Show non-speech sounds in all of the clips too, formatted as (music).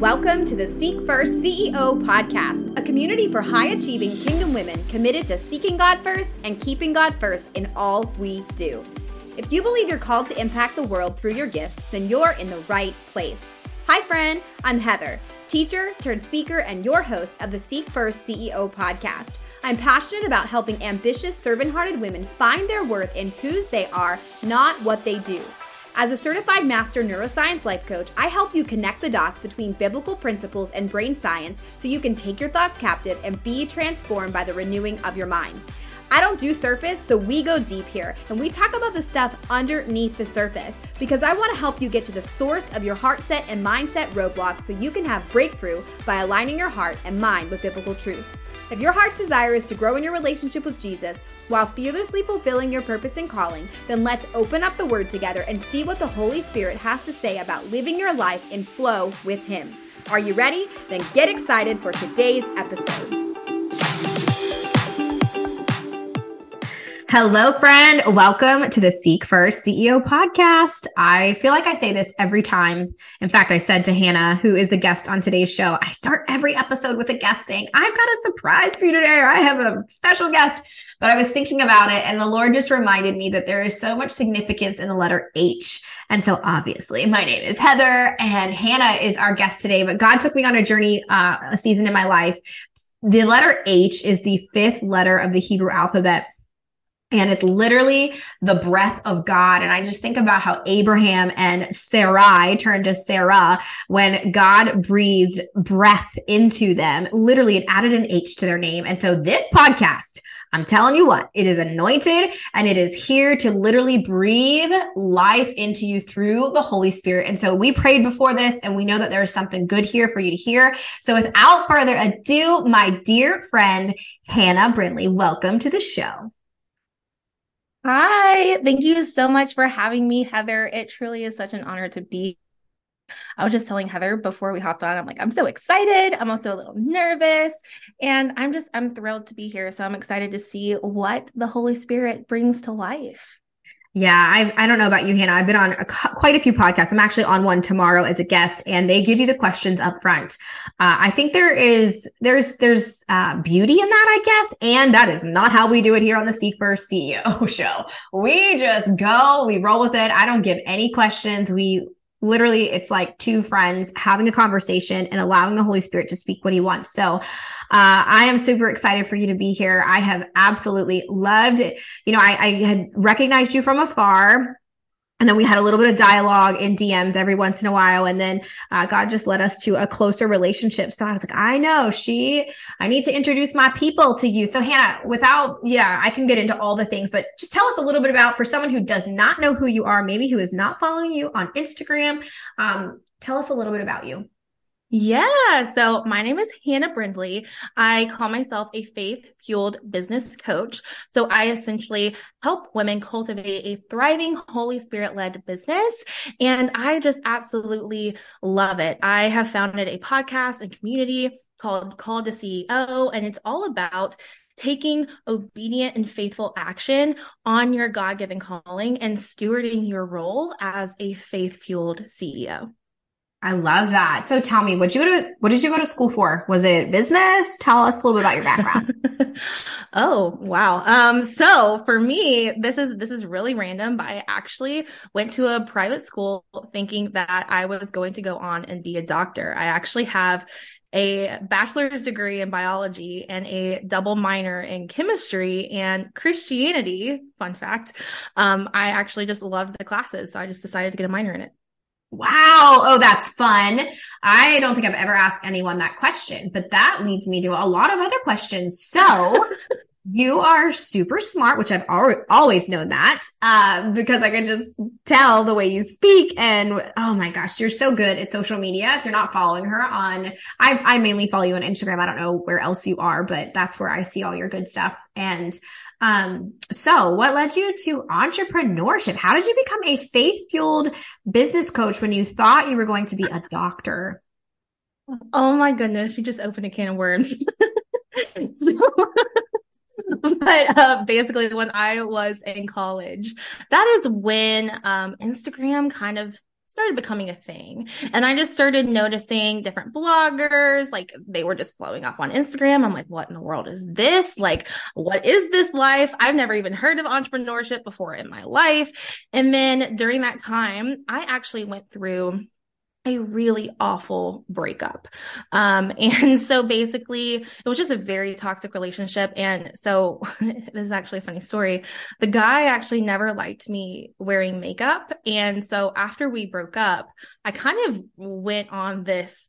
Welcome to the Seek First CEO podcast, a community for high achieving kingdom women committed to seeking God first and keeping God first in all we do. If you believe you're called to impact the world through your gifts, then you're in the right place. Hi, friend, I'm Heather, teacher turned speaker and your host of the Seek First CEO podcast. I'm passionate about helping ambitious, servant hearted women find their worth in whose they are, not what they do. As a certified master neuroscience life coach, I help you connect the dots between biblical principles and brain science so you can take your thoughts captive and be transformed by the renewing of your mind. I don't do surface, so we go deep here and we talk about the stuff underneath the surface because I want to help you get to the source of your heart set and mindset roadblocks so you can have breakthrough by aligning your heart and mind with biblical truths. If your heart's desire is to grow in your relationship with Jesus, while fearlessly fulfilling your purpose and calling, then let's open up the Word together and see what the Holy Spirit has to say about living your life in flow with Him. Are you ready? Then get excited for today's episode. Hello, friend. Welcome to the Seek First CEO podcast. I feel like I say this every time. In fact, I said to Hannah, who is the guest on today's show, I start every episode with a guest saying, I've got a surprise for you today, or I have a special guest. But I was thinking about it, and the Lord just reminded me that there is so much significance in the letter H. And so, obviously, my name is Heather, and Hannah is our guest today. But God took me on a journey, uh, a season in my life. The letter H is the fifth letter of the Hebrew alphabet. And it's literally the breath of God. And I just think about how Abraham and Sarai turned to Sarah when God breathed breath into them. Literally, it added an H to their name. And so this podcast, I'm telling you what, it is anointed and it is here to literally breathe life into you through the Holy Spirit. And so we prayed before this and we know that there is something good here for you to hear. So without further ado, my dear friend, Hannah Brindley, welcome to the show. Hi, thank you so much for having me, Heather. It truly is such an honor to be. I was just telling Heather before we hopped on, I'm like, I'm so excited. I'm also a little nervous. And I'm just, I'm thrilled to be here. So I'm excited to see what the Holy Spirit brings to life. Yeah, I I don't know about you, Hannah. I've been on a, quite a few podcasts. I'm actually on one tomorrow as a guest, and they give you the questions up front. Uh, I think there is there's there's uh, beauty in that, I guess, and that is not how we do it here on the Seek First CEO (laughs) show. We just go, we roll with it. I don't give any questions. We literally it's like two friends having a conversation and allowing the holy spirit to speak what he wants. So uh, i am super excited for you to be here. I have absolutely loved it. You know I, I had recognized you from afar and then we had a little bit of dialogue in DMs every once in a while. And then uh, God just led us to a closer relationship. So I was like, I know she, I need to introduce my people to you. So Hannah, without, yeah, I can get into all the things, but just tell us a little bit about for someone who does not know who you are, maybe who is not following you on Instagram. Um, tell us a little bit about you. Yeah. So my name is Hannah Brindley. I call myself a faith fueled business coach. So I essentially help women cultivate a thriving Holy Spirit led business. And I just absolutely love it. I have founded a podcast and community called Called to CEO, and it's all about taking obedient and faithful action on your God given calling and stewarding your role as a faith fueled CEO. I love that. So tell me, what you go to, what did you go to school for? Was it business? Tell us a little bit about your background. (laughs) oh, wow. Um, so for me, this is, this is really random, but I actually went to a private school thinking that I was going to go on and be a doctor. I actually have a bachelor's degree in biology and a double minor in chemistry and Christianity. Fun fact. Um, I actually just loved the classes. So I just decided to get a minor in it. Wow. Oh, that's fun. I don't think I've ever asked anyone that question, but that leads me to a lot of other questions. So (laughs) you are super smart, which I've al- always known that, uh, because I can just tell the way you speak. And oh my gosh, you're so good at social media. If you're not following her on, I, I mainly follow you on Instagram. I don't know where else you are, but that's where I see all your good stuff. And um, so what led you to entrepreneurship? How did you become a faith fueled business coach when you thought you were going to be a doctor? Oh my goodness, you just opened a can of worms. (laughs) so, (laughs) but uh, basically, when I was in college, that is when um, Instagram kind of started becoming a thing. And I just started noticing different bloggers, like they were just blowing up on Instagram. I'm like, what in the world is this? Like, what is this life? I've never even heard of entrepreneurship before in my life. And then during that time, I actually went through a really awful breakup. Um, (laughs) and so basically it was just a very toxic relationship. And so (laughs) this is actually a funny story. The guy actually never liked me wearing makeup. And so after we broke up, I kind of went on this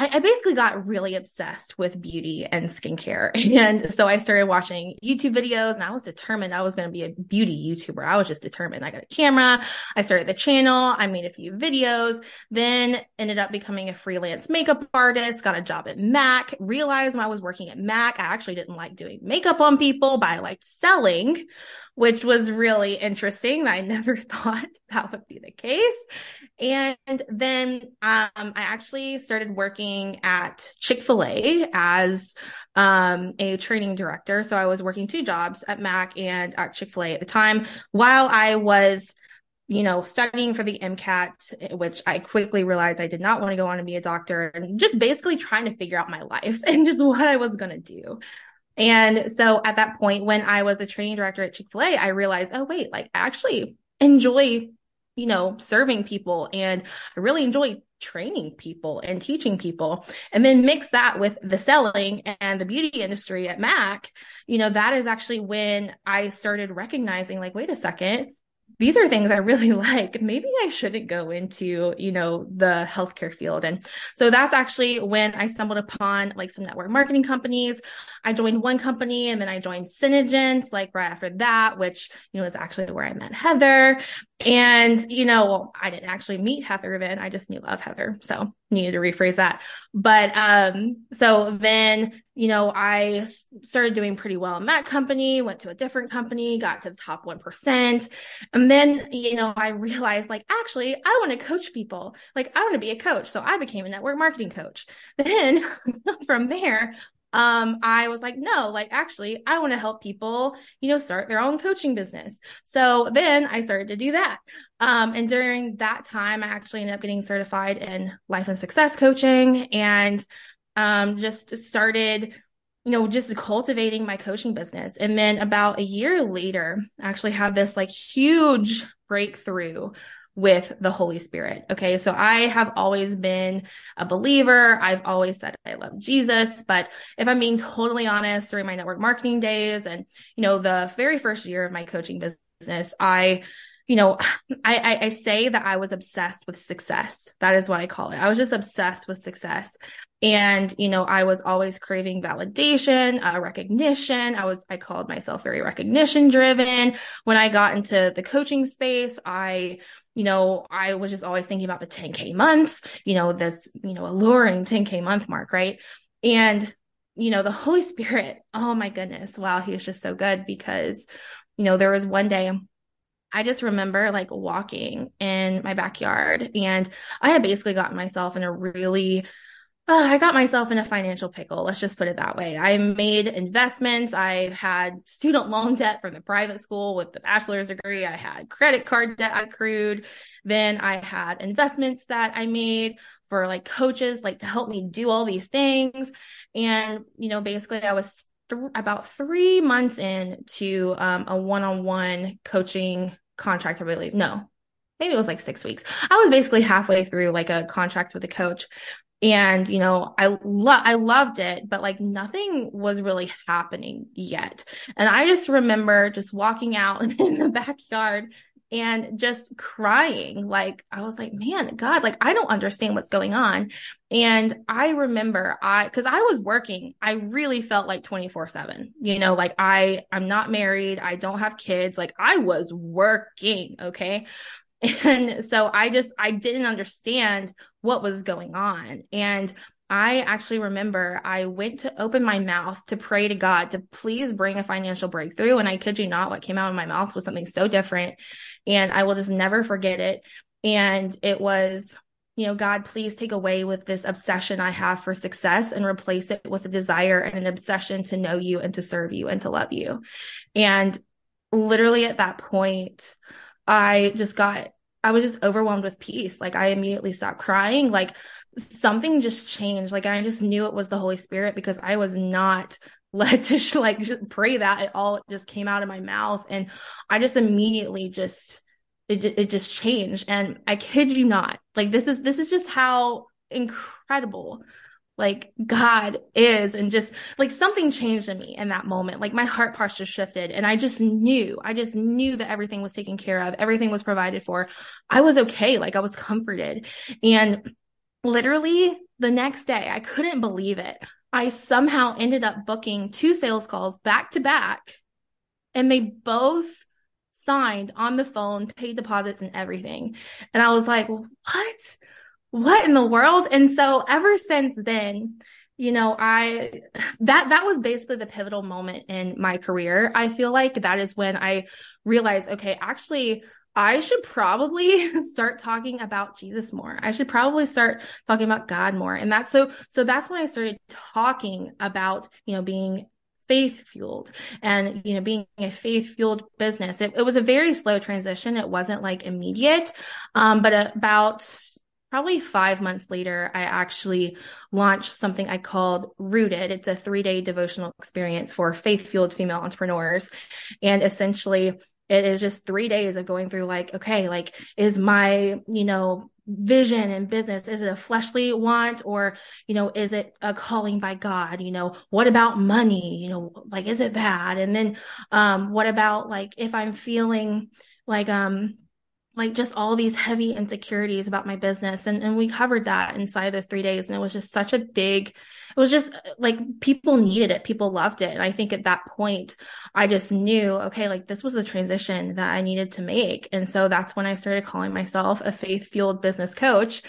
I, I basically got really obsessed with beauty and skincare. (laughs) And so I started watching YouTube videos and I was determined I was going to be a beauty YouTuber. I was just determined. I got a camera. I started the channel. I made a few videos, then ended up becoming a freelance makeup artist, got a job at MAC, realized when I was working at MAC, I actually didn't like doing makeup on people, but I liked selling which was really interesting. I (laughs) never thought that would be the case. And then um, I actually started working at Chick fil A as um, a training director. So I was working two jobs at Mac and at Chick fil A at the time while I was you know, studying for the MCAT, which I quickly realized I did not want to go on and be a doctor and just basically trying to figure out my life (laughs) and just what I was going to do. And so at that point, when I was the training director at Chick fil A, I realized, oh, wait, like I actually enjoy, you know, serving people and I really enjoy training people and teaching people. And then mix that with the selling and the beauty industry at Mac, you know, that is actually when I started recognizing like, wait a second, these are things I really (laughs) like. Maybe I shouldn't go into, you know, the healthcare field. And so that's actually when I stumbled upon like some network marketing companies. I joined one company and then I joined Synergence like right after that, which, you know, is actually where I met Heather. And, you know, I didn't actually meet Heather then. I just knew of Heather. So needed to rephrase that. But, um, so then, you know, I started doing pretty well in that company, went to a different company, got to the top 1%. And then, you know, I realized like, actually, I want to coach people. Like, I want to be a coach. So I became a network marketing coach. Then (laughs) from there, um, I was like, no, like actually, I want to help people, you know, start their own coaching business. So then I started to do that. Um, and during that time, I actually ended up getting certified in life and success coaching and, um, just started, you know, just cultivating my coaching business. And then about a year later, I actually had this like huge breakthrough with the Holy Spirit. Okay. So I have always been a believer. I've always said I love Jesus. But if I'm being totally honest, during my network marketing days and, you know, the very first year of my coaching business, I, you know, (sighs) I, I, I say that I was obsessed with success. That is what I call it. I was just obsessed with success. And, you know, I was always craving validation, uh, recognition. I was, I called myself very recognition driven. When I got into the coaching space, I you know, I was just always thinking about the 10K months, you know, this, you know, alluring 10K month mark, right? And, you know, the Holy Spirit, (laughs) oh my goodness, wow, he was just so good because, you know, there was one day I just remember like walking in my backyard and I had basically gotten myself in a really I got myself in a financial pickle. Let's just put it that way. I made investments. I had student loan debt from the private school with the bachelor's degree. I had credit card debt accrued. Then I had investments that I made for like coaches, like to help me do all these things. And, you know, basically I was th- about three months into um, a one-on-one coaching contract, I believe. No, maybe it was like six weeks. I was basically halfway through like a contract with a coach and you know i lo- i loved it but like nothing was really happening yet. And i just remember just walking out (laughs) in the backyard and just crying. Like i was like man god like i don't understand what's going on. And i remember i because i was working i really felt like 24 7 you know like i i'm not married i don't have kids like i was working okay and so I just, I didn't understand what was going on. And I actually remember I went to open my mouth to pray to God to please bring a financial breakthrough. And I kid you not, what came out of my mouth was something so different. And I will just never forget it. And it was, you know, God, please take away with this obsession I have for success and replace it with a desire and an obsession to know you and to serve you and to love you. And literally at that point, I just got I was just overwhelmed with peace. Like I immediately stopped crying. Like something just changed. Like I just knew it was the Holy Spirit because I was not (laughs) led to like just pray that at all. Just came out of my mouth. And I just immediately just, it, it just changed. And I kid you not, like this is, this is just how incredible like God is and just like something changed in me in that moment. Like my heart posture shifted and I just knew, I just knew that everything was taken care of. Everything was provided for. I was okay. Like I was comforted and literally the next day, I couldn't believe it. I somehow ended up booking two sales calls back to back and they both signed on the phone, paid deposits and everything. And I was like, what? What in the world? And so ever since then, you know, I, that, that was basically the pivotal moment in my career. I feel like that is when I realized, okay, actually, I should probably (laughs) start talking about Jesus more. I should probably start talking about God more. And that's so, so that's when I started talking about, you know, being faith fueled and you know being a faith fueled business it, it, was a very slow transition it wasn't like immediate um, but about probably five months later, I actually launched something I called Rooted. It's a three day devotional experience for faith fueled female entrepreneurs. And essentially, it is just three days of going through like, okay, like, is my, you know, vision and business is it a fleshly want or you know is it a calling by god you know what about money you know like is it bad and then um what about like if i'm feeling like um like just all these heavy insecurities about my business. And, and we covered that inside those three days. And it was just such a big, it was just like people needed it. People loved it. And I think at that point, I just knew, okay, like this was the transition that I needed to make. And so that's when I started calling myself a faith fueled business coach.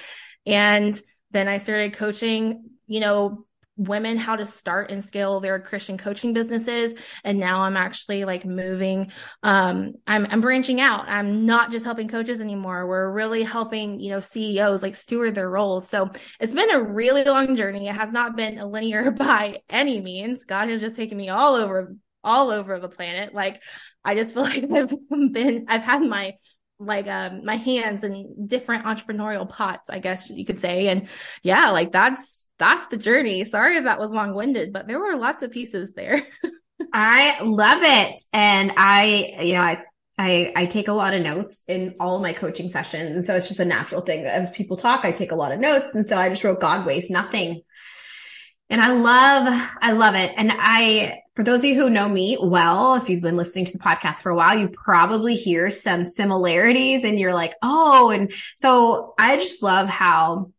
And then I started coaching, you know, women how to start and scale their Christian coaching businesses. And now I'm actually like moving. Um, I'm, I'm branching out. I'm not just helping coaches anymore. We're really helping, you know, CEOs like steward their roles. So it's been a really long journey. It has not been a linear (laughs) by any means. God has just taken me all over, all over the planet. Like I just feel (laughs) like I've been, I've had my like um my hands in different entrepreneurial pots i guess you could say and yeah like that's that's the journey sorry if that was long-winded but there were lots of pieces there (laughs) i love it and i you know i I, I take a lot of notes in all my coaching sessions. And so it's just a natural thing that as people talk, I take a lot of notes. And so I just wrote God wastes nothing. And I love, I love it. And I, for those of you who know me well, if you've been listening to the podcast for a while, you probably hear some similarities and you're like, oh, and so I just love how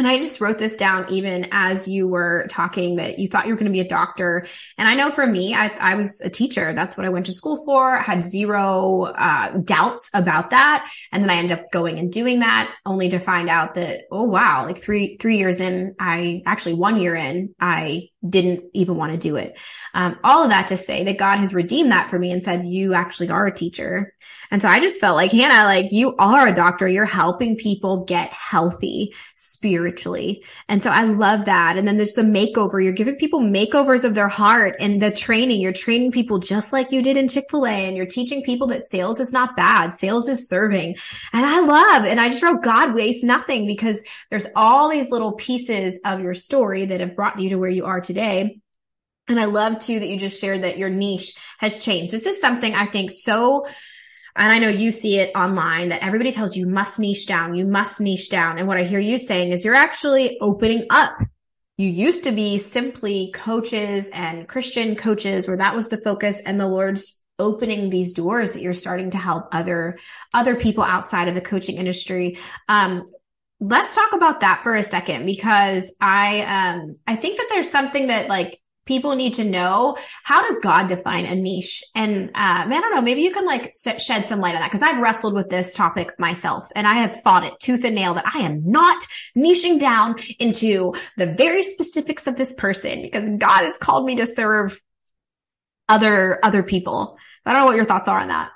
and I just wrote this down even as you were talking that you thought you were going to be a doctor. And I know for me, I, I was a teacher. That's what I went to school for. I had zero uh, doubts about that. And then I ended up going and doing that only to find out that, oh, wow, like three, three years in, I actually one year in, I didn't even want to do it. Um, all of that to say that God has redeemed that for me and said, you actually are a teacher. And so I just felt like, Hannah, like you are a doctor. You're helping people get healthy spiritually. And so I love that. And then there's the makeover. You're giving people makeovers of their heart and the training. You're training people just like you did in Chick-fil-A and you're teaching people that sales is not bad. Sales is serving. And I love, and I just wrote God wastes nothing because there's all these little pieces of your story that have brought you to where you are today. And I love too that you just shared that your niche has changed. This is something I think so and I know you see it online that everybody tells you must niche down, you must niche down. And what I hear you saying is you're actually opening up. You used to be simply coaches and Christian coaches where that was the focus and the Lord's opening these doors that you're starting to help other, other people outside of the coaching industry. Um, let's talk about that for a second because I, um, I think that there's something that like people need to know how does God define a niche? And, uh, I don't know, maybe you can like shed some light on that because I've wrestled with this topic myself and I have fought it tooth and nail that I am not niching down into the very specifics of this person because God has called me to serve other, other people. I don't know what your thoughts are on that.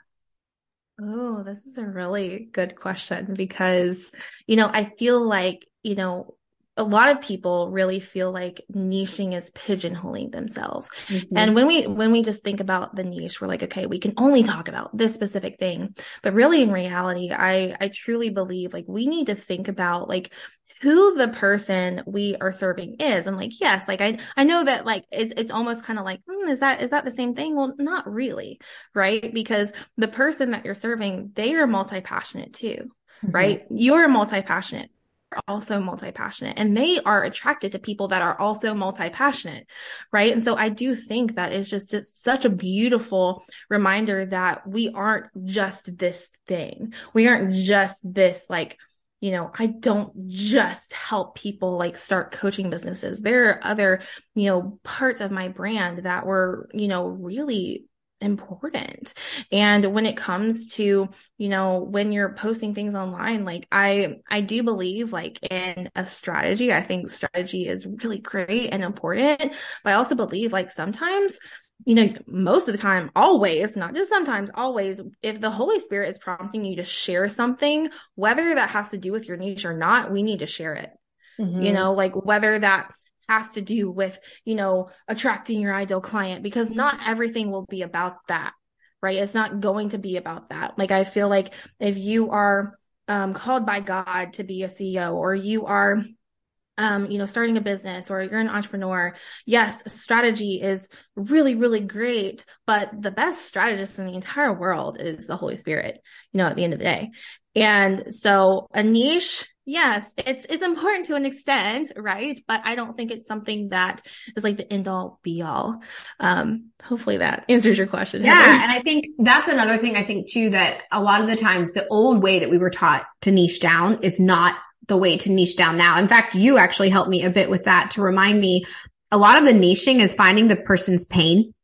Oh, this is a really good question because, you know, I feel like, you know, a lot of people really feel like niching is pigeonholing themselves. Mm-hmm. And when we when we just think about the niche, we're like, okay, we can only talk about this specific thing. But really in reality, I I truly believe like we need to think about like who the person we are serving is and like yes like i i know that like it's it's almost kind of like hmm, is that is that the same thing well not really right because the person that you're serving they are multi-passionate too Mm-hmm. right you're multi-passionate also multi-passionate and they are attracted to people that are also multi-passionate right and so i do think that it's just it's such a beautiful reminder that we aren't just this thing we aren't just this like you know, I don't just help people like start coaching businesses. There are other, you know, parts of my brand that were, you know, really important. And when it comes to, you know, when you're posting things online, like I, I do believe like in a strategy. I think strategy is really great and important, but I also believe like sometimes you know, most of the time, always, not just sometimes, always, if the Holy Spirit is prompting you to share something, whether that has to do with your niche or not, we need to share it. Mm-hmm. You know, like whether that has to do with, you know, attracting your ideal client, because not everything will be about that, right? It's not going to be about that. Like, I feel like if you are um, called by God to be a CEO or you are um, you know, starting a business or you're an entrepreneur, yes, strategy is really, really great, but the best strategist in the entire world is the Holy Spirit, you know, at the end of the day. And so a niche, yes, it's, it's important to an extent, right? But I don't think it's something that is like the end all be all. Um, hopefully that answers your question. Yeah. Heather. And I think that's another thing I think too, that a lot of the times the old way that we were taught to niche down is not the way to niche down now. In fact, you actually helped me a bit with that to remind me a lot of the niching is finding the person's pain.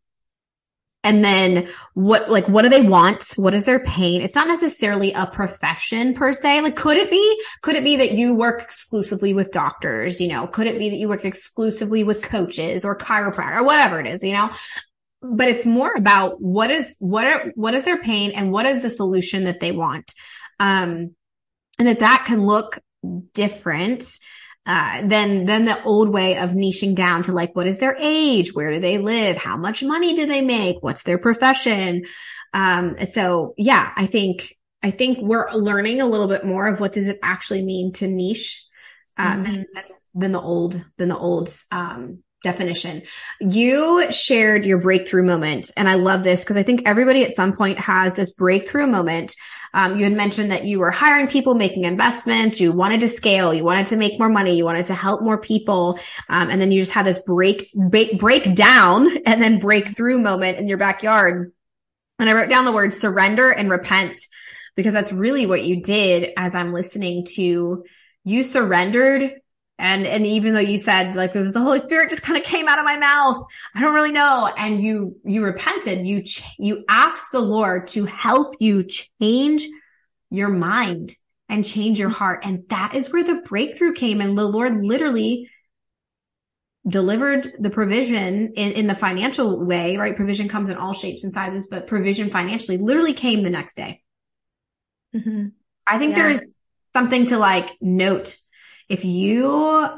And then what, like, what do they want? What is their pain? It's not necessarily a profession per se. Like, could it be, could it be that you work exclusively with doctors? You know, could it be that you work exclusively with coaches or chiropractor or whatever it is, you know? But it's more about what is, what are, what is their pain and what is the solution that they want? Um, and that that can look different uh, than than the old way of niching down to like what is their age, where do they live, how much money do they make, what's their profession. Um, so yeah, I think I think we're learning a little bit more of what does it actually mean to niche uh, mm-hmm. than, than, the old than the old um, definition. You shared your breakthrough moment, and I love this because I think everybody at some point has this breakthrough moment um, you had mentioned that you were hiring people, making investments. You wanted to scale. You wanted to make more money. You wanted to help more people. Um, and then you just had this break, break, break down (laughs) and then breakthrough moment in your backyard. And I wrote down the word surrender and repent because that's really what you did as I'm listening to you surrendered and, and even though you said like it was the Holy Spirit just kind of came out of my mouth, I don't really know. And you, you repented, you, ch- you asked the Lord to help you change your mind and change your heart. And that is where the breakthrough came. And the Lord literally delivered the provision in, in the financial way, right? Provision comes in all shapes and sizes, but provision financially literally came the next day. Mm-hmm. I think yeah. there's something to like note if you,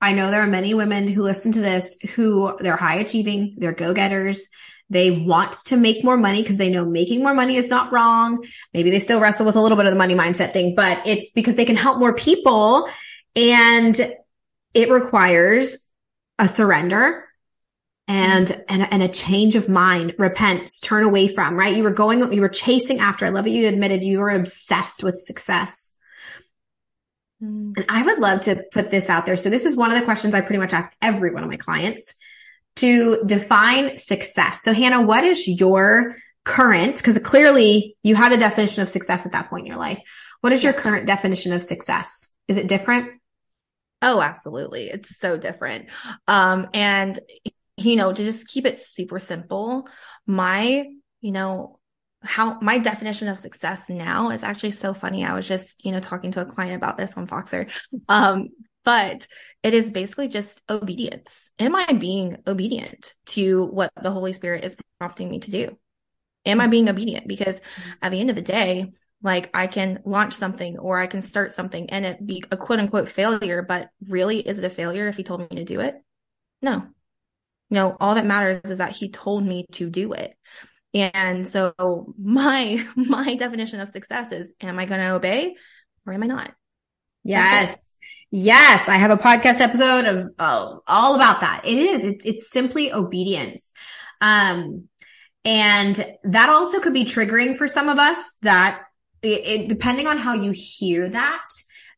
I know there are many women who listen to this who they're high achieving, they're go getters. They want to make more money because they know making more money is not wrong. Maybe they still wrestle with a little bit of the money mindset thing, but it's because they can help more people and it requires a surrender and, and, and a change of mind, repent, turn away from, right? You were going, you were chasing after. I love that you admitted you were obsessed with success. Mm. And I would love to put this out there. So this is one of the questions I pretty much ask every one of my clients to define success. So Hannah, what is your current, because clearly you had a definition of success at that point in your life. What is your current definition of success? Is it different? Oh, absolutely. It's so different. Um, and you know, to just keep it super simple, my, you know, how my definition of success now is actually so funny. I was just, you know, talking to a client about this on Voxer. Um, but it is basically just obedience. Am I being obedient to what the Holy Spirit is prompting me to do? Am I being obedient? Because at the end of the day, Like I can launch something or I can start something and it be a quote unquote failure, but really is it a failure if he told me to do it? No. No, all that matters is that he told me to do it. And so my (laughs) my definition of success is am I going to obey or am I not? Yes. Yes, I have a podcast episode of oh, all about that. It is. It's it's simply obedience. Um and that also could be triggering for some of us that it, it depending on how you hear that,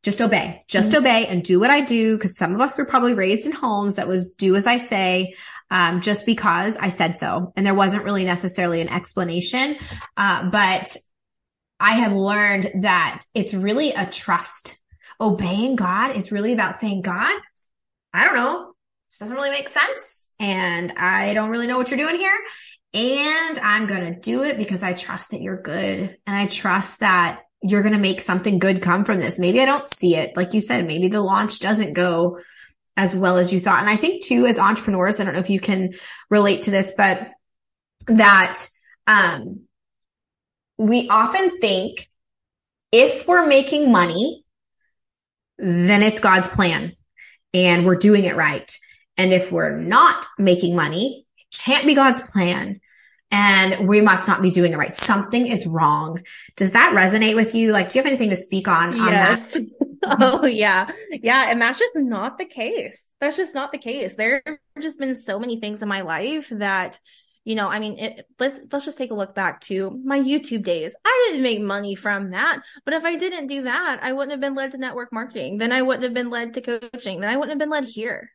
just obey. Just mm-hmm. obey and do what I do because some of us were probably raised in homes that was do as I say um, just because I said so. And there wasn't really necessarily an explanation. Uh, but I have learned that it's really a trust. Obeying God is really about saying, God, I don't know. This doesn't really make sense. And I don't really know what you're doing here. And I'm going to do it because I trust that you're good. And I trust that you're going to make something good come from this. Maybe I don't see it. Like you said, maybe the launch doesn't go as well as you thought. And I think too, as entrepreneurs, I don't know if you can relate to this, but that, um, we often think if we're making money, then it's God's plan and we're doing it right. And if we're not making money, it can't be God's plan and we must not be doing it right. Something is wrong. Does that resonate with you? Like, do you have anything to speak on, on that? (laughs) (laughs) oh yeah. Yeah. And that's just not the case. That's just not the case. There have just been so many things in my life that, you know, I mean, it, let's, let's just take a look back to my YouTube days. I didn't make money from that, but if I didn't do that, I wouldn't have been led to network marketing. Then I wouldn't have been led to coaching. Then I wouldn't have been led here.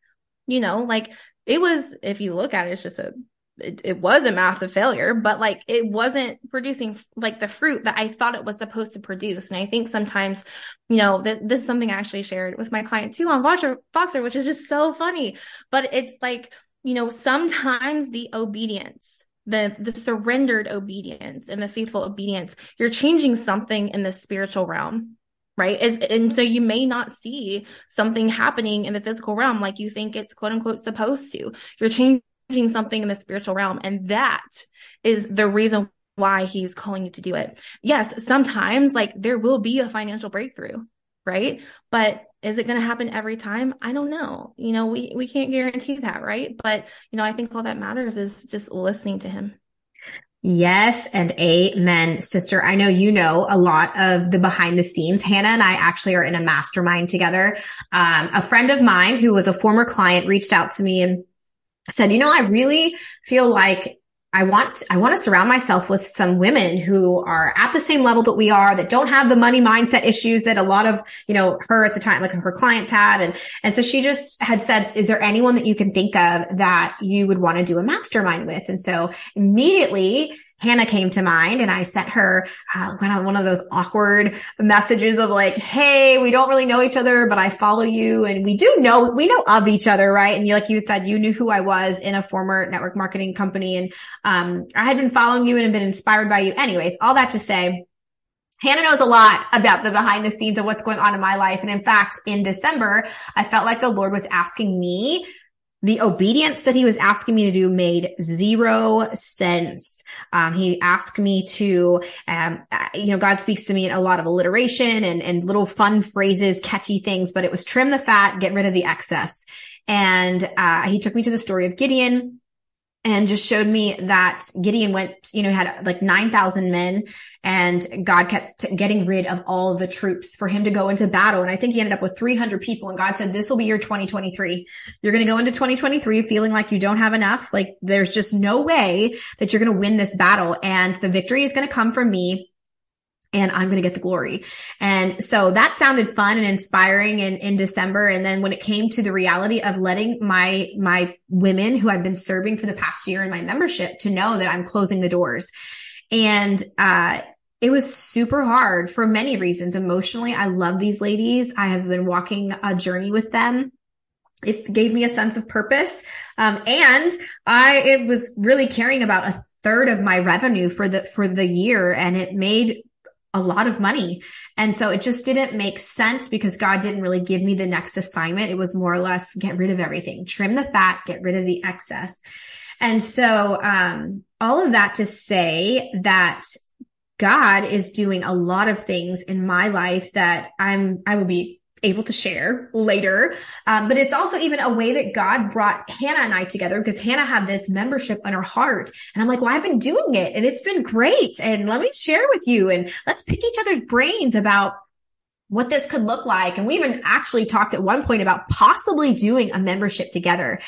You know, like it was, if you look at it, it's just a it, it, was a massive failure, but like it wasn't producing like the fruit that I thought it was supposed to produce. And I think sometimes, you know, this, this is something I actually shared with my client too on Voxer, Voxer, which is just so funny. But it's like, you know, sometimes the obedience, the the surrendered obedience and the faithful obedience, you're changing something in the spiritual realm right? Is, and so you may not see something happening in the physical realm like you think it's quote unquote supposed to. You're changing something in the spiritual realm. And that is the reason why he's calling you to do it. Yes, sometimes like there will be a financial breakthrough, right? But is it going to happen every time? I don't know. You know, we, we can't guarantee that, right? But, you know, I think all that matters is just listening to him. Yes. And amen, sister. I know you know a lot of the behind the scenes. Hannah and I actually are in a mastermind together. Um, a friend of mine who was a former client reached out to me and said, you know, I really feel like I want, I want to surround myself with some women who are at the same level that we are, that don't have the money mindset issues that a lot of, you know, her at the time, like her clients had. And, and so she just had said, is there anyone that you can think of that you would want to do a mastermind with? And so immediately Hannah came to mind and I sent her uh, one of those awkward messages of like, Hey, we don't really know each other, but I follow you and we do know, we know of each other. Right. And you, like you said, you knew who I was in a former network marketing company. And, um, I had been following you and had been inspired by you. Anyways, all that to say, Hannah knows a lot about the behind the scenes of what's going on in my life. And in fact, in December, I felt like the Lord was asking me the obedience that he was asking me to do made zero sense. Um, he asked me to, um, you know, God speaks to me in a lot of alliteration and, and little fun phrases, catchy things, but it was trim the fat, get rid of the excess. And, uh, he took me to the story of Gideon and just showed me that Gideon went, you know, had like 9,000 men and God kept getting rid of all the troops for him to go into battle. And I think he ended up with 300 people and God said, this will be your 2023. You're going to go into 2023 feeling like you don't have enough. Like there's just no way that you're going to win this battle and the victory is going to come from me and I'm going to get the glory. And so that sounded fun and inspiring in, in December. And then when it came to the reality of letting my, my women who I've been serving for the past year in my membership to know that I'm closing the doors. And, uh, it was super hard for many reasons. Emotionally, I love these ladies. I have been walking a journey with them it gave me a sense of purpose. Um, and I, it was really caring about a third of my revenue for the, for the year. And it made a lot of money. And so it just didn't make sense because God didn't really give me the next assignment. It was more or less get rid of everything, trim the fat, get rid of the excess. And so, um, all of that to say that God is doing a lot of things in my life that I'm, I will be able to share later. Um, but it's also even a way that God brought Hannah and I together because Hannah had this membership in her heart. And I'm like, well, I've been doing it and it's been great. And let me share with you and let's pick each other's brains about what this could look like. And we even actually talked at one point about possibly doing a membership together.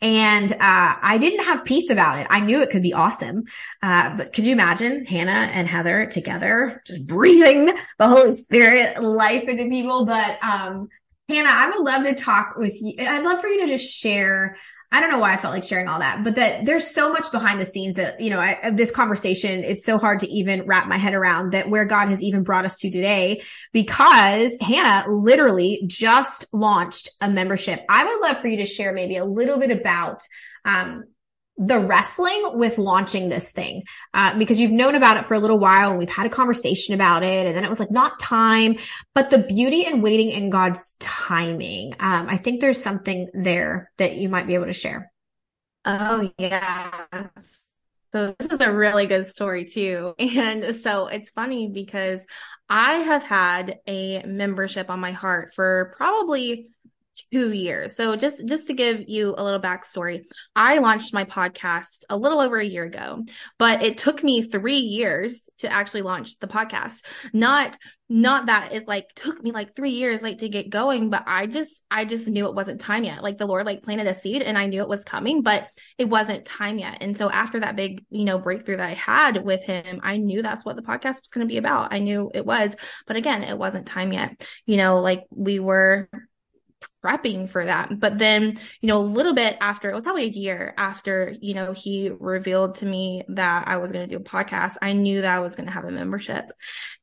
And uh, I didn't have peace about it. I knew it could be awesome. Uh, but could you imagine Hannah and Heather together, just breathing the Holy Spirit life into people? But um, Hannah, I would love to talk with you. I'd love for you to just share I don't know why I felt like sharing all that, but that there's so much behind the scenes that, you know, I, this conversation is so hard to even wrap my head around that where God has even brought us to today because Hannah literally just launched a membership. I would love for you to share maybe a little bit about, um, the wrestling with launching this thing uh, because you've known about it for a little while and we've had a conversation about it. And then it was like not time but the beauty and waiting in god's timing. Um, i think there's something there that you might be able to share. Oh yeah so this is a really good story too. (laughs) And so it's funny because i have had a membership on my heart for probably two years. So just just to give you a little backstory, I launched my podcast a little over a year ago, but it took me three years to actually launch the podcast. Not not that it like took me like three years like to get going, but I just I just knew it wasn't time yet. Like the Lord like planted a seed and I knew it was coming, but it wasn't time yet. And so after that big, you know, breakthrough that I had with him, I knew that's what the podcast was going to be about. I knew it was, but again, it wasn't time yet. You know, like we were prepping for that. But then, you know, a little bit after, it was probably a year after, you know, he revealed to me that I was going to do a podcast, I knew that I was going to have a membership.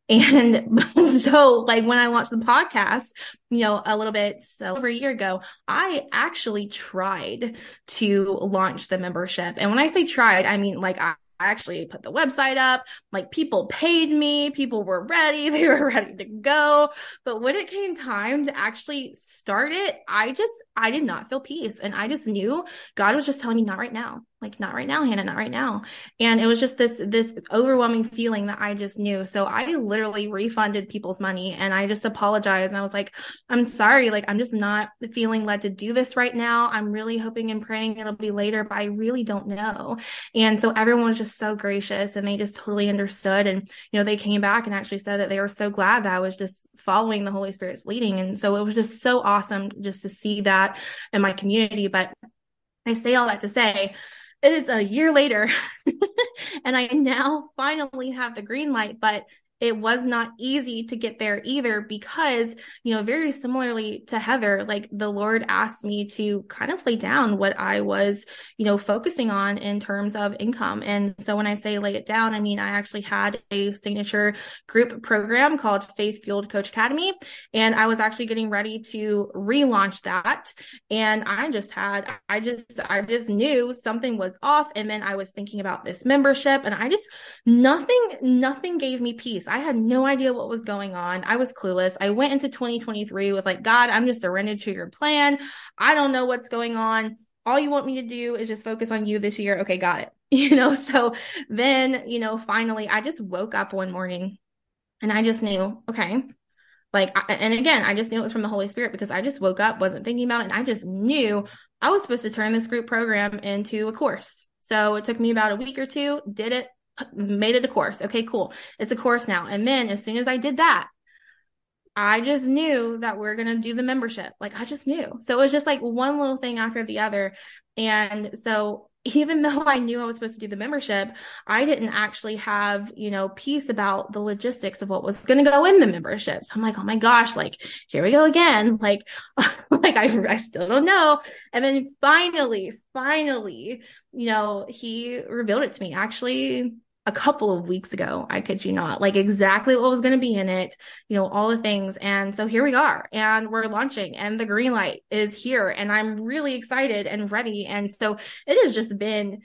And (laughs) so like when I launched the podcast, you know, a little bit so over a year ago, I actually tried to launch the membership. And when I say tried, I mean like I I actually put the website up. Like people paid me, people were ready, (laughs) they were ready to go. But when it came time to actually start it, I just, I did not feel peace. And I just knew God was just telling me, not right now like not right now hannah not right now. And it was just this this overwhelming feeling that i just knew. So i literally refunded people's money and i just apologized. And i was like i'm sorry. Like i'm just not feeling led to do this right now. I'm really hoping and praying it'll be later but i really don't know. And so everyone was just so gracious and they just totally understood. And you know they came back and actually said that they were so glad that i was just following the holy spirit's leading. And so it was just so awesome just to see that in my community. But I say all that to say it is a year later. (laughs) And I now finally have the green light, but it was not easy to get there either because, you know, very similarly to Heather, like the Lord asked me to kind of lay down what I was, you know, focusing on in terms of income. And so when I say lay it down, I mean, I actually had a signature group program called Faith Fueled Coach Academy. And I was actually getting ready to relaunch that. And I just had, I just, I just knew something was off. And then I was thinking about this membership and I just, nothing, nothing gave me peace. I had no idea what was going on. I was clueless. I went into 2023 with like, God, I'm just surrendered to your plan. I don't know what's going on. All you want me to do is just focus on you this year. Okay, got it. (laughs) You know, so then, you know, finally I just woke up one morning and I just knew, okay, like, and again, I just knew it was from the Holy Spirit because I just woke up, wasn't thinking about it. And I just knew I was supposed to turn this group program into a course. So it took me about a week or two, did it, made it a course. Okay, cool. It's a course now. And then as soon as I did that, I just knew that we are going to do the membership. Like I just knew. So it was just like one little thing after the other. And so even (laughs) though I knew I was supposed to do the membership, I didn't actually have, you know, peace about the logistics of what was going to go in the membership. So I'm like, oh my gosh, like here we go again. (laughs) Like, like I, I still don't know. And then finally, finally, you know, he revealed it to me actually a couple of weeks ago. I kid you not, like exactly what was going to be in it, you know, all the things. And so here we are and we're launching and the green light is here and I'm really excited and ready. And so it has just been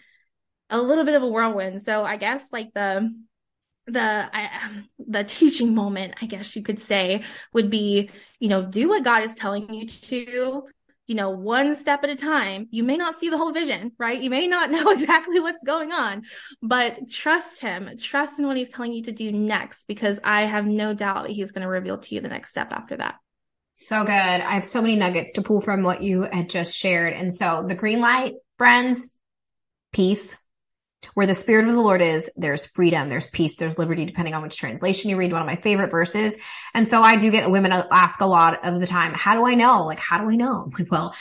a little bit of a whirlwind. So I guess like the, the I, (sighs) the teaching moment, I guess you could say, would be, you know, do what God is telling you to, you know, one step at a time. You may not see the whole vision, right? You may not (laughs) know exactly what's going on, but trust him, trust in what he's telling you to do next, because I have no doubt that he's going to reveal to you the next step after that. So good. I have so many nuggets to pull from what you had just shared. And so the green light, friends, peace. Where the spirit of the Lord is, there's freedom, there's peace, there's liberty, depending on which translation you read. One of my favorite verses. And so I do get women ask a lot of the time, how do I know? Like, how do I know? (laughs) Like, well,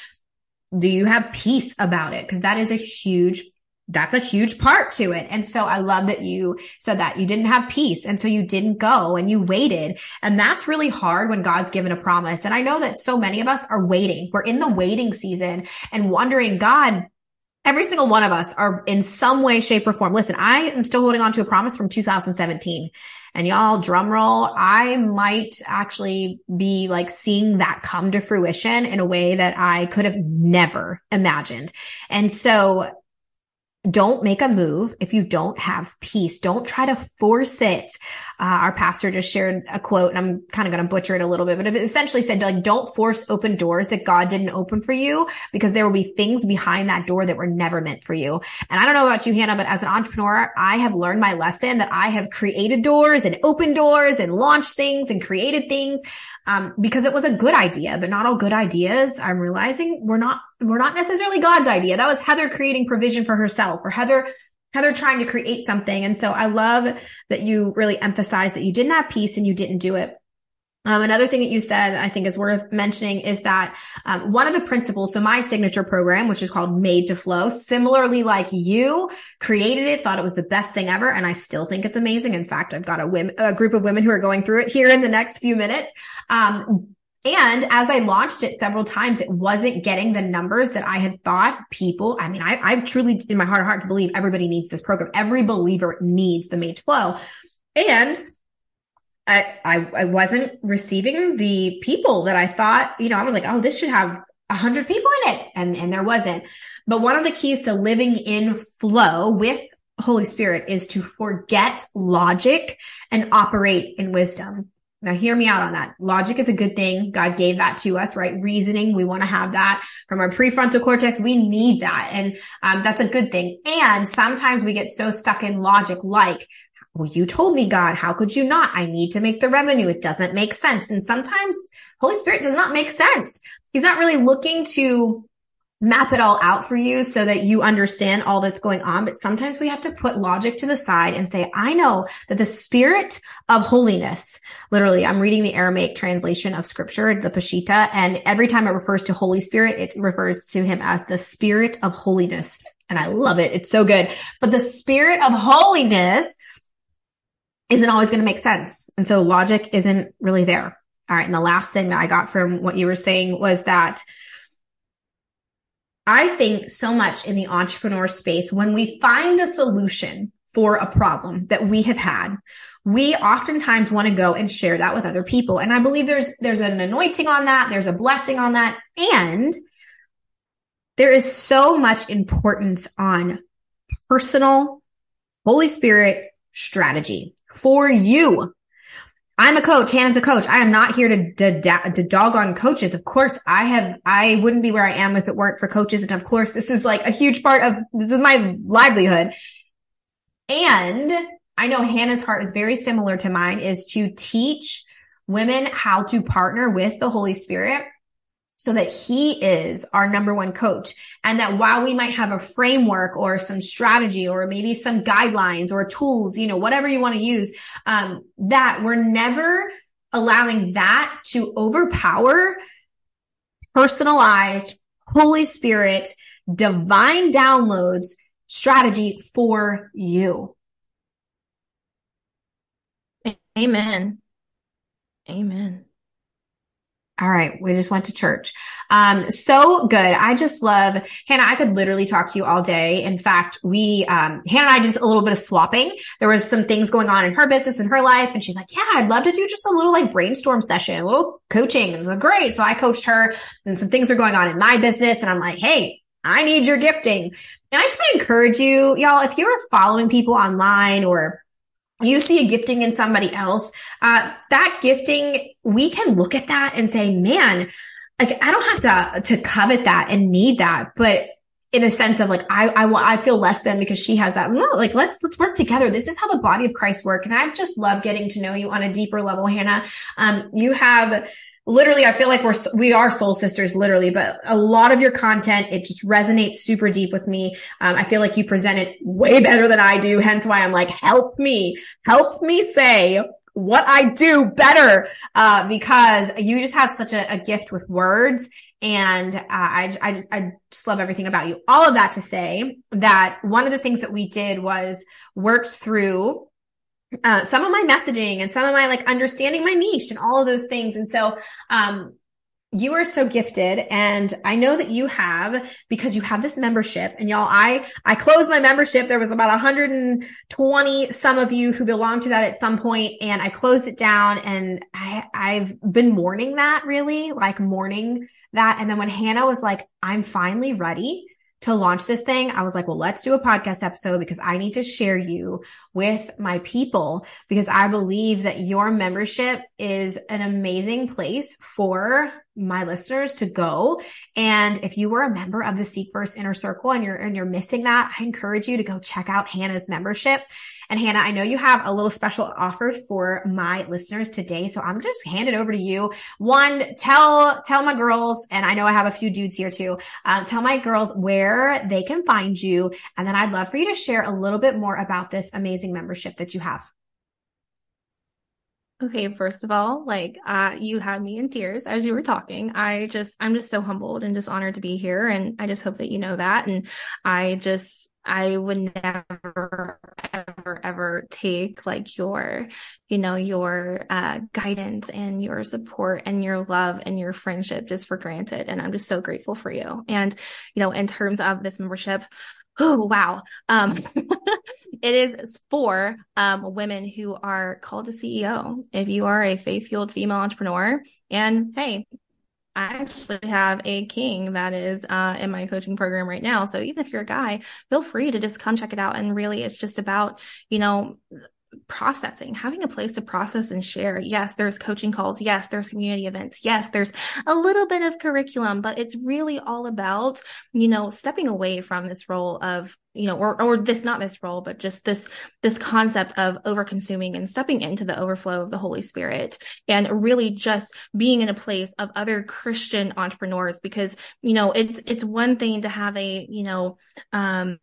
do you have peace about it? Cause that is a huge that's a huge part to it. And so I love that you said that you didn't have peace. And so you didn't go and you waited. And that's really hard when God's given a promise. And I know that so many of us are waiting. We're in the waiting season and wondering, God, every single one of us are in some way, shape or form. Listen, I am still holding on to a promise from 2017 and y'all drum roll. I might actually be like seeing that come to fruition in a way that I could have never imagined. And so don't make a move if you don't have peace. Don't try to force it. Uh, our pastor just shared a quote and I'm kind of going to butcher it a little bit, but it essentially said like, don't force open doors that God didn't open for you because there will be things behind that door that were never meant for you. And I don't know about you, Hannah, but as an entrepreneur, I have learned my lesson that I have created doors and opened doors and launched things and created things um, because it was a good idea, but not all good ideas. I'm realizing we're not, we're not necessarily God's idea. That was Heather creating provision for herself or Heather, Heather trying to create something. And so I love that you really emphasize that you didn't have peace and you didn't do it um, another thing that you said I think is worth mentioning is that um, one of the principles, so my signature program, which is called Made to Flow, similarly like you created it, thought it was the best thing ever, and I still think it's amazing. In fact, I've got a, a group of women who are going through it here in the next few minutes. Um, and as I launched it several times, it wasn't getting the numbers that I had thought people. I mean, I, I truly in my heart of heart to believe everybody needs this program. Every believer needs the Made to Flow. And I, I, I wasn't receiving the people that I thought, you know, I was like, oh, this should have a hundred people in it. And, and there wasn't. But one of the keys to living in flow with Holy Spirit is to forget logic and operate in wisdom. Now hear me out on that. Logic is a good thing. God gave that to us, right? Reasoning. We want to have that from our prefrontal cortex. We need that. And um, that's a good thing. And sometimes we get so stuck in logic, like well, you told me, God, how could you not? I need to make the revenue. It doesn't make sense. And sometimes Holy Spirit does not make sense. He's not really looking to map it all out for you so that you understand all that's going on. But sometimes we have to put logic to the side and say, I know that the spirit of holiness, literally, I'm reading the Aramaic translation of scripture, the Peshitta, and every time it refers to Holy Spirit, it refers to him as the spirit of holiness. And I love it. It's so good. But the spirit of holiness isn't always going to make sense. And so logic isn't really there. All right. And the last thing that I got from what you were saying was that I think so much in the entrepreneur space, when we find a solution for a problem that we have had, we oftentimes want to go and share that with other people. And I believe there's, there's an anointing on that. There's a blessing on that. And there is so much importance on personal Holy Spirit strategy for you. I'm a coach. Hannah's a coach. I am not here to, to, to dog on coaches. Of course, I have, I wouldn't be where I am if it weren't for coaches. And of course, this is like a huge part of, this is my livelihood. And I know Hannah's heart is very similar to mine is to teach women how to partner with the Holy Spirit so that he is our number one coach. And that while we might have a framework or some strategy or maybe some guidelines or tools, you know, whatever you want to use, um, that we're never allowing that to overpower personalized Holy Spirit divine downloads strategy for you. Amen. Amen. All right. We just went to church. Um, so good. I just love Hannah. I could literally talk to you all day. In fact, we, um, Hannah and I did a little bit of swapping. There was some things going on in her business and her life. And she's like, yeah, I'd love to do just a little like brainstorm session, a little coaching. It was like, great. So I coached her and some things are going on in my business. And I'm like, Hey, I need your gifting. And I just want to encourage you, y'all, if you're following people online or you see a gifting in somebody else, uh, that gifting, we can look at that and say, man, like I don't have to to covet that and need that, but in a sense of like I I I feel less than because she has that. No, like let's let's work together. This is how the body of Christ work, and I've just loved getting to know you on a deeper level, Hannah. Um, you have literally, I feel like we're we are soul sisters, literally. But a lot of your content it just resonates super deep with me. Um, I feel like you present it way better than I do. Hence why I'm like, help me, help me say what I do better, uh, because you just have such a, a gift with words and uh, I, I, I just love everything about you. All of that to say that one of the things that we did was worked through uh, some of my messaging and some of my like understanding my niche and all of those things. And so, um, you are so gifted and I know that you have because you have this membership and y'all, I, I closed my membership. There was about 120 some of you who belonged to that at some point and I closed it down and I, I've been mourning that really like mourning that. And then when Hannah was like, I'm finally ready to launch this thing, I was like, well, let's do a podcast episode because I need to share you with my people because I believe that your membership is an amazing place for my listeners to go. And if you were a member of the Seek First Inner Circle and you're, and you're missing that, I encourage you to go check out Hannah's membership. And Hannah, I know you have a little special offer for my listeners today. So I'm just hand it over to you. One, tell, tell my girls, and I know I have a few dudes here too. Um, tell my girls where they can find you. And then I'd love for you to share a little bit more about this amazing membership that you have. Okay, first of all, like uh you had me in tears as you were talking. I just I'm just so humbled and just honored to be here and I just hope that you know that and I just I would never, ever, ever take like your, you know, your uh, guidance and your support and your love and your friendship just for granted. And I'm just so grateful for you. And, you know, in terms of this membership, (sighs) oh, wow. Um, (laughs) it is for um, women who are called to CEO. If you are a faith fueled female entrepreneur, and hey, I actually have a king that is uh, in my coaching program right now. So even if you're a guy, feel free to just come check it out. And really, it's just about, you know, processing, having a place to process and share. Yes, there's coaching calls. Yes, there's community events. Yes, there's a little bit of curriculum, but it's really all about, you know, stepping away from this role of, you know, or, or this, not this role, but just this, this concept of over consuming and stepping into the overflow of the Holy Spirit and really just being in a place of other Christian entrepreneurs because, you know, it's, it's one thing to have a, you know, um,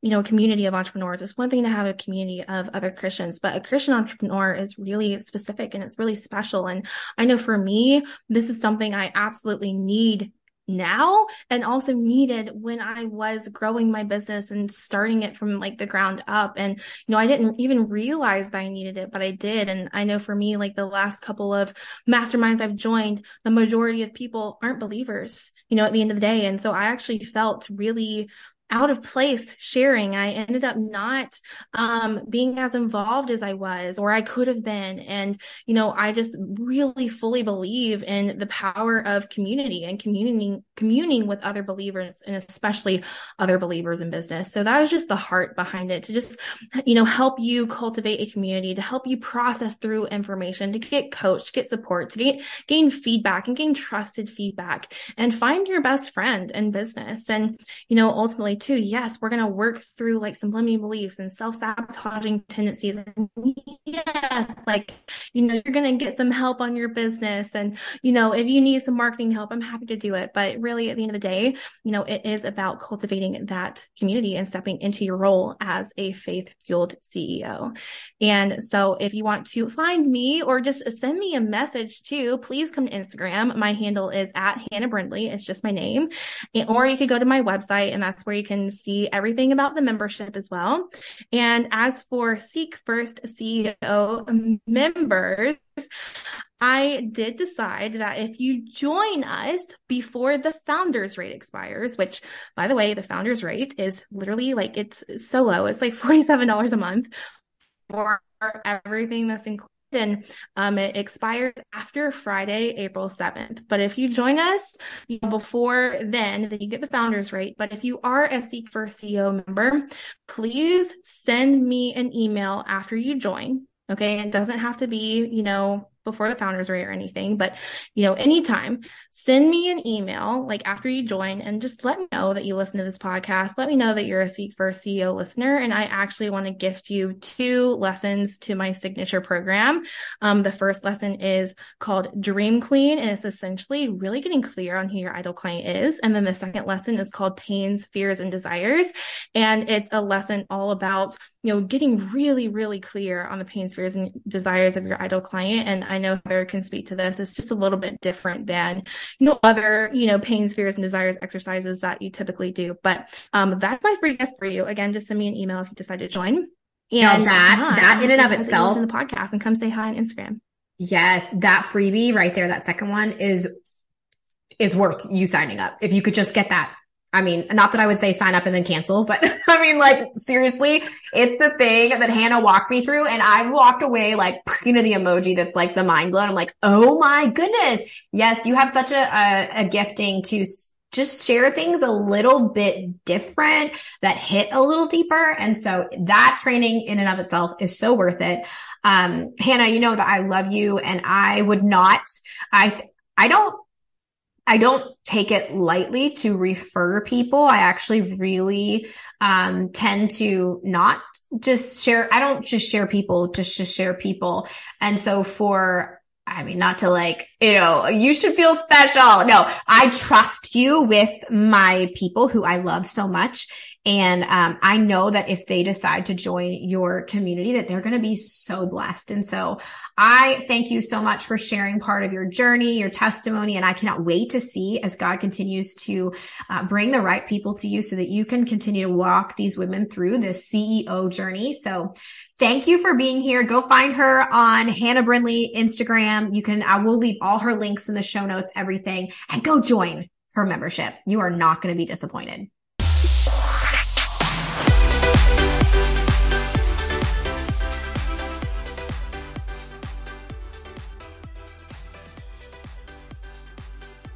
you know, a community of entrepreneurs. It's one thing to have a community of other Christians, but a Christian entrepreneur is really specific and it's really special. And I know for me, this is something I absolutely need now and also needed when I was growing my business and starting it from like the ground up. And, you know, I didn't even realize that I needed it, but I did. And I know for me, like the last couple of masterminds I've joined, the majority of people aren't believers, you know, at the end of the day. And so I actually felt really out of place sharing. I ended up not um, being as involved as I was or I could have been. And, you know, I just really fully believe in the power of community and communing, communing with other believers and especially other believers in business. So that was just the heart behind it to just, you know, help you cultivate a community, to help you process through information, to get coached, get support, to get, gain feedback and gain trusted feedback and find your best friend in business. And, you know, ultimately too, yes, we're going to work through like some limiting beliefs and self-sabotaging tendencies. And yes, like, you know, you're going to get some help on your business. And, you know, if you need some marketing help, I'm happy to do it. But really at the end of the day, you know, it is about cultivating that community and stepping into your role as a faith fueled CEO. And so if you want to find me or just send me a message too, please come to Instagram. My handle is at Hannah Brindley. It's just my name. Or you could go to my website and that's where you can see everything about the membership as well. And as for Seek First CEO members, I did decide that if you join us before the founders rate expires, which by the way, the founders rate is literally like it's so low. It's like (laughs) $47 a month for everything that's included and um, it expires after Friday, April 7th. But if you join us you know, before then, then you get the founders rate. But if you are a Seek First CEO member, please send me an email after you join. Okay. It doesn't have to be, you know, before the founders rate or anything, but you know, anytime, send me an email like after you join and just let me know that you listen to this podcast. Let me know that you're a Seek First CEO listener. And I actually want to gift you two lessons to my signature program. Um, the first lesson is called Dream Queen, and it's essentially really getting clear on who your ideal client is. And then the second lesson is called Pains, Fears, and Desires. And it's a lesson all about you know, getting really, really clear on the pains, fears, and desires of your ideal client. And I know Heather can speak to this. It's just a little bit different than, you know, other, you know, pains, fears, and desires exercises that you typically do. But um, that's my free gift for you. Again, just send me an email if you decide to join. And that, that in and of itself. In the podcast and come say hi on Instagram. Yes, that freebie right there, that second one is, is worth you signing up. If you could just get that I mean, not that I would say sign up and then cancel, but (laughs) I mean, like seriously, it's the thing that Hannah walked me through and I walked away like, you know, the emoji that's like the mind blown. I'm like, oh my goodness. Yes, you have such a, a, a gifting to just share things a little bit different that hit a little deeper. And so that training in and of itself is so worth it. Um, Hannah, you know that I love you and I would not, I, I don't I don't take it lightly to refer people. I actually really um, tend to not just share. I don't just share people just to share people. And so for I mean, not to like, you know, you should feel special. No, I trust you with my people who I love so much. And um, I know that if they decide to join your community, that they're going to be so blessed. And so I thank you so much for sharing part of your journey, your testimony. And I cannot wait to see as God continues to uh, bring the right people to you so that you can continue to walk these women through this CEO journey. So thank you for being here. Go find her on Hannah Brindley Instagram. You can, I will leave all her links in the show notes, everything, and go join her membership. You are not going to be disappointed.